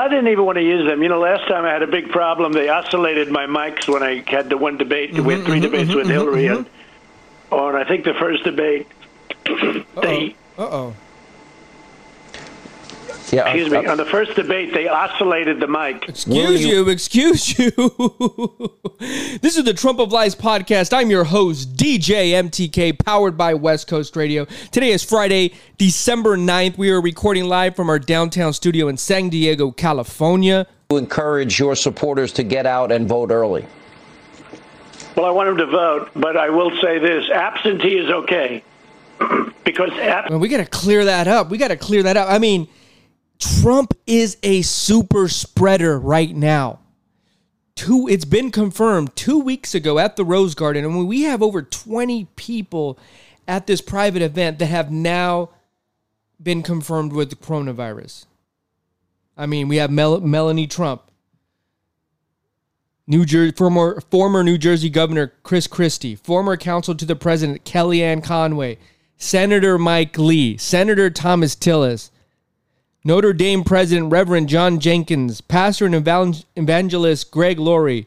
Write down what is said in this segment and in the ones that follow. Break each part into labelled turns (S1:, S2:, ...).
S1: I didn't even want to use them. You know, last time I had a big problem. They oscillated my mics when I had the one debate. Mm-hmm, we had 3 mm-hmm, debates mm-hmm, with Hillary, mm-hmm. and on I think the first debate, they.
S2: Uh oh.
S1: Yeah, excuse me. On the first debate, they oscillated the mic.
S2: Excuse you, excuse you. this is the Trump of Lies podcast. I'm your host, DJ MTK, powered by West Coast Radio. Today is Friday, December 9th. We are recording live from our downtown studio in San Diego, California.
S3: To encourage your supporters to get out and vote early.
S1: Well, I want them to vote, but I will say this absentee is okay. because ab-
S2: well, we got to clear that up. We got to clear that up. I mean, Trump is a super spreader right now. Two, it's been confirmed two weeks ago at the Rose Garden, and we have over 20 people at this private event that have now been confirmed with the coronavirus. I mean, we have Mel- Melania Trump, New Jersey former former New Jersey Governor Chris Christie, former counsel to the president Kellyanne Conway, Senator Mike Lee, Senator Thomas Tillis, Notre Dame President Reverend John Jenkins, pastor and evangelist Greg Laurie,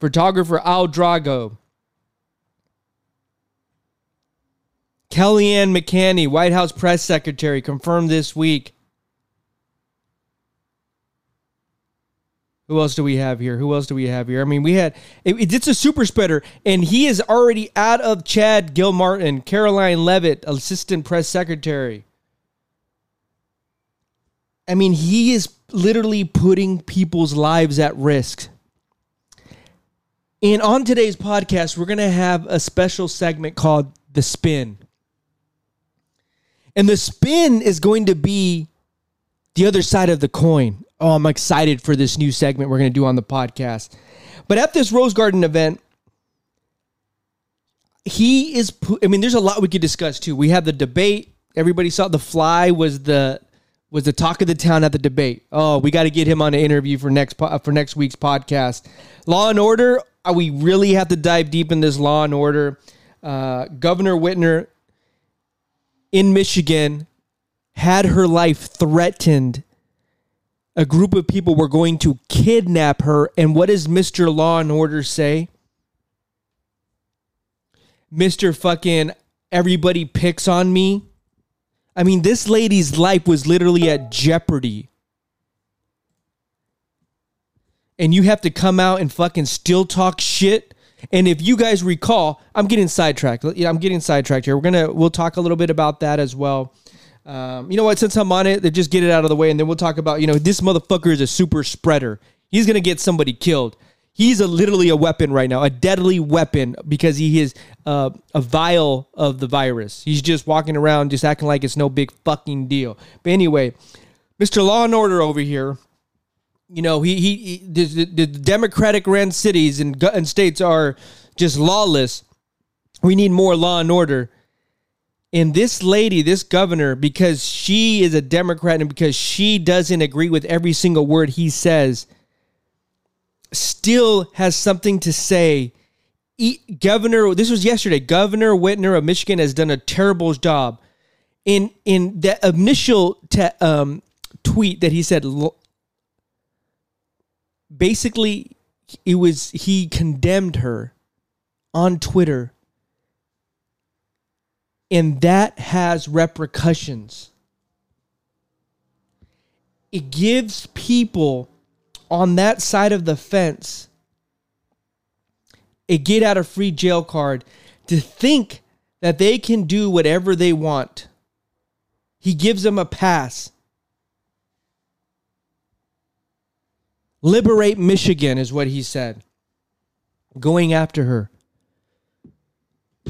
S2: photographer Al Drago, Kayleigh McEnany, White House press secretary, confirmed this week. Who else do we have here? Who else do we have here? I mean, we had it, it's a super spreader, and he is already out of Chad Gilmartin, Karoline Leavitt, assistant press secretary. I mean, he is literally putting people's lives at risk. And on today's podcast, we're going to have a special segment called The Spin. And the spin is going to be the other side of the coin. Oh, I'm excited for this new segment we're going to do on the podcast. But at this Rose Garden event, he is, I mean, there's a lot we could discuss too. We have the debate. Everybody saw the fly was the was the talk of the town at the debate. Oh, we got to get him on an interview for next for next week's podcast. Law and Order. Uh, we really have to dive deep in this Law and Order. Uh, Governor Whitmer in Michigan had her life threatened. A group of people were going to kidnap her, and what does Mister Law and Order say? Mister fucking everybody picks on me. I mean, this lady's life was literally at jeopardy. And you have to come out and fucking still talk shit. And if you guys recall, I'm getting sidetracked. I'm getting sidetracked here. We're gonna we'll talk a little bit about that as well. Um, you know what? Since I'm on it, just get it out of the way, and then we'll talk about you know this motherfucker is a super spreader. He's gonna get somebody killed. He's a literally a weapon right now, a deadly weapon because he is uh, a vial of the virus. He's just walking around, just acting like it's no big fucking deal. But anyway, Mr. Law and Order over here, you know, he he, he the, the, Democratic ran cities and and states are just lawless. We need more law and order. And this lady, this governor, because she is a Democrat and because she doesn't agree with every single word he says still has something to say. Governor, this was yesterday. Governor Whitmer of Michigan has done a terrible job. In in the initial te- um, tweet that he said, basically, it was he condemned her on Twitter, and that has repercussions. It gives people on that side of the fence a get out of free jail card to think that they can do whatever they want. He gives them a pass. Liberate Michigan is what he said. Going after her.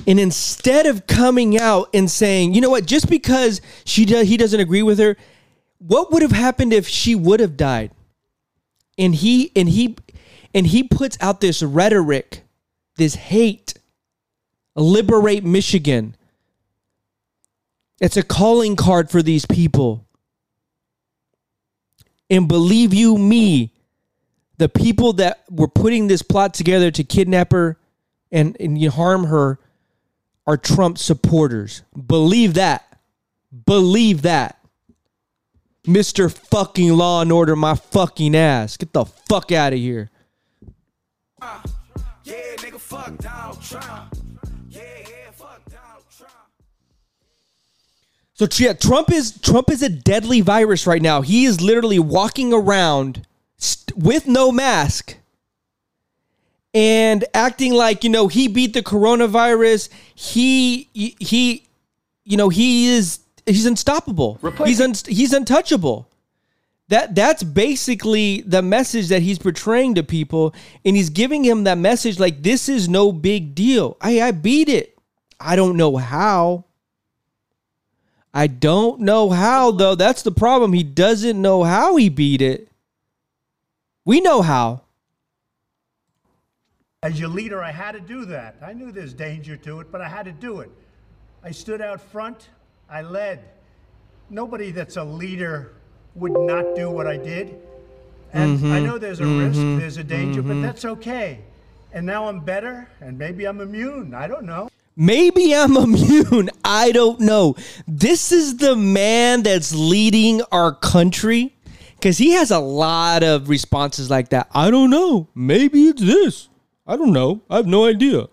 S2: And instead of coming out and saying, you know what, just because she does, he doesn't agree with her, what would have happened if she would have died? And he and he and he puts out this rhetoric, this hate. Liberate Michigan. It's a calling card for these people. And believe you me, the people that were putting this plot together to kidnap her and, and harm her are Trump supporters. Believe that. Believe that. Mr. fucking Law and Order, my fucking ass. Get the fuck out of here. Yeah, nigga, fuck Donald Trump. Yeah, yeah, fuck Donald Trump. So yeah, Trump is Trump is a deadly virus right now. He is literally walking around st- with no mask and acting like you know he beat the coronavirus. He he, you know he is he's unstoppable. Replace- he's un, he's untouchable. That that's basically the message that he's portraying to people, and he's giving him that message like this is no big deal. I I beat it. I don't know how. I don't know how though. That's the problem. He doesn't know how he beat it. We know how.
S4: As your leader, I had to do that. I knew there's danger to it, but I had to do it. I stood out front. I led. Nobody that's a leader would not do what I did. And mm-hmm. I know there's a mm-hmm. risk, there's a danger, mm-hmm. but that's okay. And now I'm better, and maybe I'm immune. I don't know.
S2: Maybe I'm immune. I don't know. This is the man that's leading our country because he has a lot of responses like that. I don't know. Maybe it's this. I don't know. I have no idea.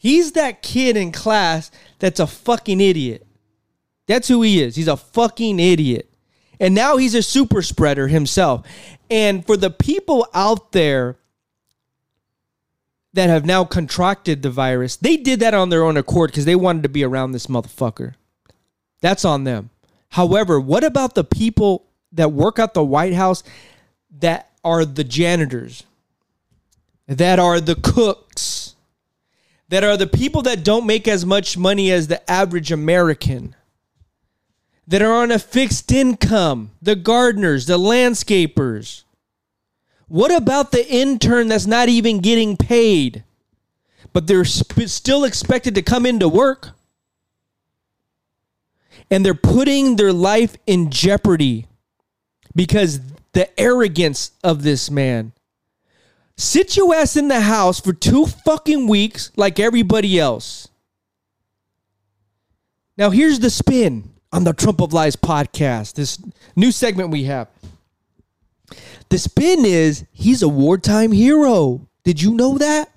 S2: He's that kid in class that's a fucking idiot. That's who he is. He's a fucking idiot. And now he's a super spreader himself. And for the people out there that have now contracted the virus, they did that on their own accord because they wanted to be around this motherfucker. That's on them. However, what about the people that work at the White House that are the janitors, that are the cooks, that are the people that don't make as much money as the average American, that are on a fixed income, the gardeners, the landscapers. What about the intern that's not even getting paid, but they're sp- still expected to come into work? And they're putting their life in jeopardy because the arrogance of this man. Sit your ass in the house for two fucking weeks like everybody else. Now, here's the spin on the Trump of Lies podcast, this new segment we have. The spin is he's a wartime hero. Did you know that?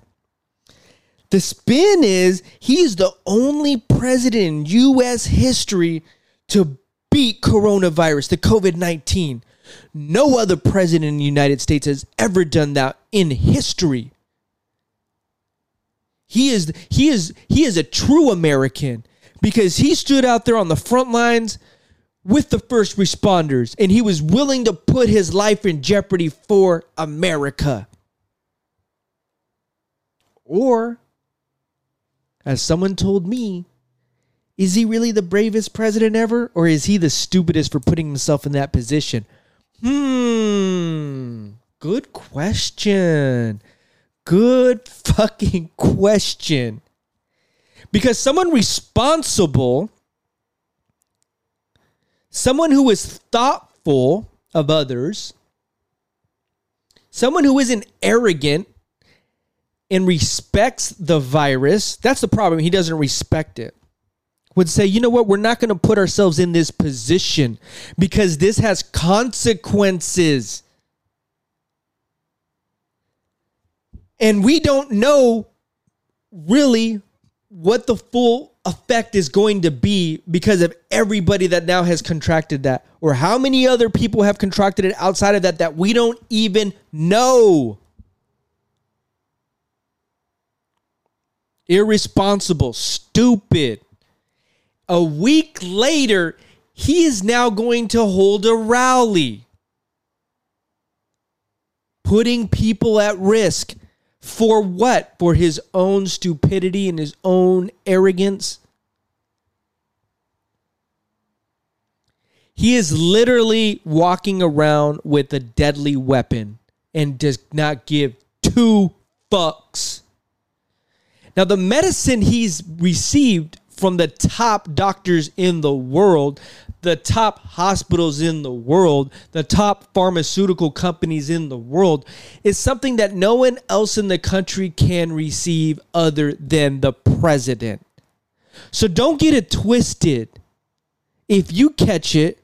S2: The spin is he's the only president in U.S. history to beat coronavirus, the COVID 19. No other president in the United States has ever done that in history. He is he is he is a true American because he stood out there on the front lines with the first responders and he was willing to put his life in jeopardy for America. Or as someone told me, is he really the bravest president ever or is he the stupidest for putting himself in that position? Hmm. Good question. Good fucking question. Because someone responsible, someone who is thoughtful of others, someone who isn't arrogant and respects the virus, that's the problem. He doesn't respect it would say, you know what, we're not going to put ourselves in this position because this has consequences. And we don't know really what the full effect is going to be because of everybody that now has contracted that, or how many other people have contracted it outside of that that we don't even know. Irresponsible, stupid. A week later, he is now going to hold a rally, putting people at risk. For what? For his own stupidity and his own arrogance? He is literally walking around with a deadly weapon and does not give two fucks. Now, the medicine he's received from the top doctors in the world, the top hospitals in the world, the top pharmaceutical companies in the world, is something that no one else in the country can receive other than the president. So don't get it twisted. if you catch it,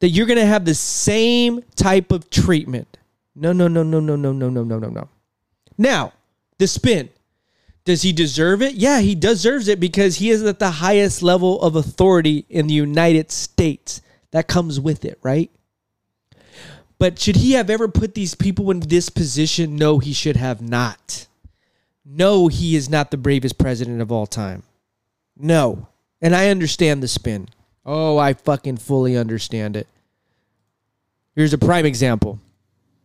S2: that you're going to have the same type of treatment. No, no, no, no, no, no, no, no, no, no, no. Now, the spin. Does he deserve it? Yeah, he deserves it because he is at the highest level of authority in the United States. That comes with it, right? But should he have ever put these people in this position? No, he should have not. No, he is not the bravest president of all time. No. And I understand the spin. Oh, I fucking fully understand it. Here's a prime example.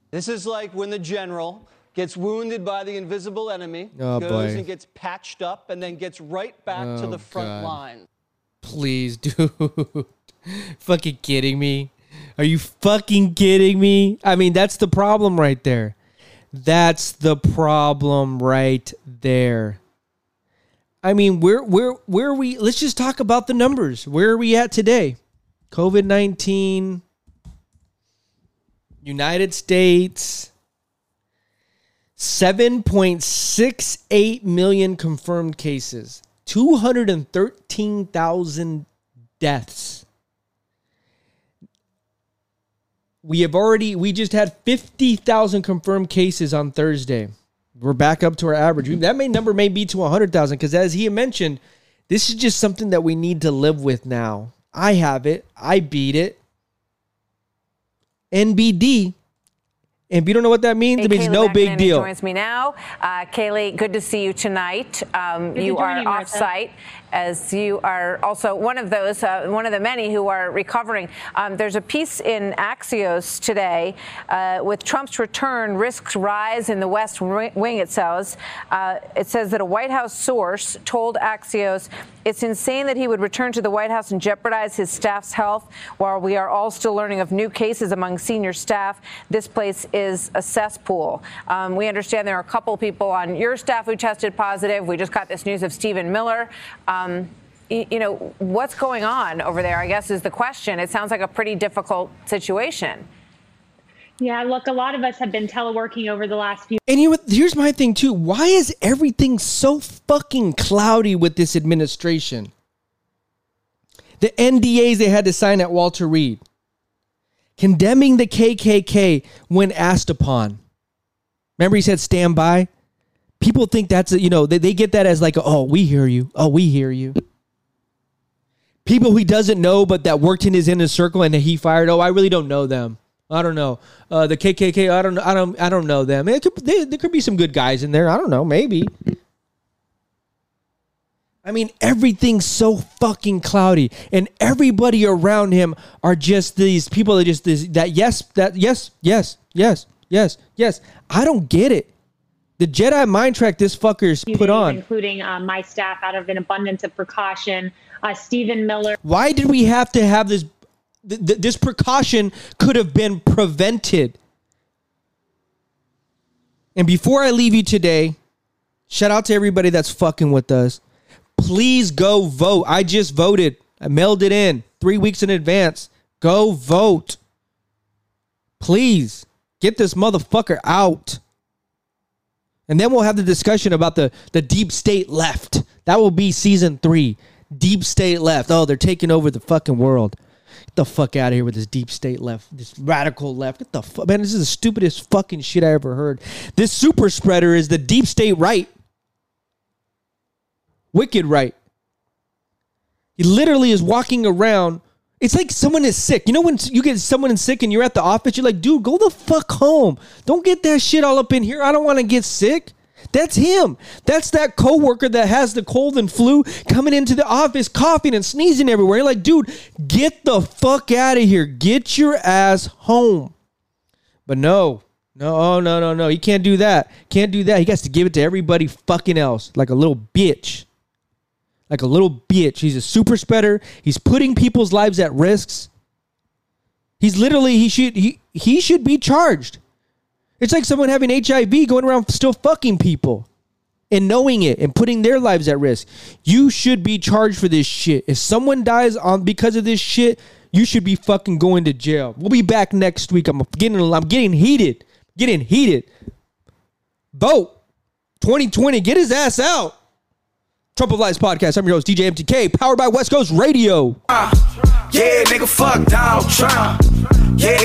S5: This is like when the general gets wounded by the invisible enemy,
S2: Oh,
S5: goes
S2: boy.
S5: and gets patched up, and then gets right back to
S2: Oh,
S5: the front
S2: God.
S5: line.
S2: Please, dude. fucking kidding me? Are you fucking kidding me? I mean, that's the problem right there. That's the problem right there. I mean, where where where are we? Let's just talk about the numbers. Where are we at today? COVID nineteen, United States, seven point six eight million confirmed cases, two hundred and thirteen thousand deaths. We have already we just had 50,000 confirmed cases on Thursday. We're back up to our average. That may number may be to 100,000 cuz as he mentioned, this is just something that we need to live with now. I have it. I beat it. NBD. And if you don't know what that means,
S6: Hey,
S2: it means
S6: Kayleigh
S2: no big
S6: McEnany
S2: deal.
S6: joins me now. Uh, Kayleigh, good to see you tonight. Um,
S7: to
S6: you
S7: join
S6: are
S7: you, Martha.
S6: off site as you are also one of those, uh, one of the many who are recovering. Um, there's a piece in Axios today uh, with Trump's return risks rise in the West Wing. It says uh, it says that a White House source told Axios it's insane that he would return to the White House and jeopardize his staff's health while we are all still learning of new cases among senior staff. This place is a cesspool. Um, we understand there are a couple people on your staff who tested positive. We just got this news of Stephen Miller. Um, Um, y- you know, what's going on over there, I guess, is the question. It sounds like a pretty difficult situation.
S7: Yeah, look, a lot of us have been teleworking over the last few
S2: And you know? Here's my thing too. Why is everything so fucking cloudy with this administration? The NDAs they had to sign at Walter Reed, condemning the KKK when asked upon. Remember, he said stand by. People think that's you know they, they get that as like oh we hear you oh we hear you. People he doesn't know but that worked in his inner circle and that he fired oh I really don't know them I don't know uh, the KKK I don't know. I don't I don't know them it could, they, there could be some good guys in there I don't know maybe I mean, everything's so fucking cloudy, and everybody around him are just these people that just this, that yes, that yes, yes, yes, yes, yes. I don't get it. The Jedi mind track this fucker's put on.
S7: including uh, my staff, out of an abundance of precaution. Uh, Stephen Miller,
S2: Why did we have to have this? Th- th- this precaution could have been prevented. And before I leave you today, shout out to everybody that's fucking with us. Please go vote. I just voted. I mailed it in three weeks in advance. Go vote. Please get this motherfucker out. And then we'll have the discussion about the, the deep state left. That will be season three. Deep state left. Oh, they're taking over the fucking world. Get the fuck out of here with this deep state left, this radical left. Get the fuck, man. This is the stupidest fucking shit I ever heard. This super spreader is the deep state right, wicked right. He literally is walking around. It's like someone is sick. You know when you get someone sick and you're at the office, you're like, dude, go the fuck home. Don't get that shit all up in here. I don't want to get sick. That's him. That's that coworker that has the cold and flu coming into the office, coughing and sneezing everywhere. You're like, dude, get the fuck out of here. Get your ass home. But no, no, oh, no, no, no. He can't do that. Can't do that. He has to give it to everybody fucking else like a little bitch like a little bitch. He's a super spreader. He's putting people's lives at risks. He's literally he should he he should be charged. It's like someone having HIV going around still fucking people and knowing it and putting their lives at risk. You should be charged for this shit. If someone dies on because of this shit, you should be fucking going to jail. We'll be back next week. I'm getting I'm getting heated. Getting heated. Vote. 2020. Get his ass out. Trump of Lies podcast. I'm your host, DJ MTK, powered by West Coast Radio.
S8: Yeah, nigga, fuck Donald Trump. Yeah.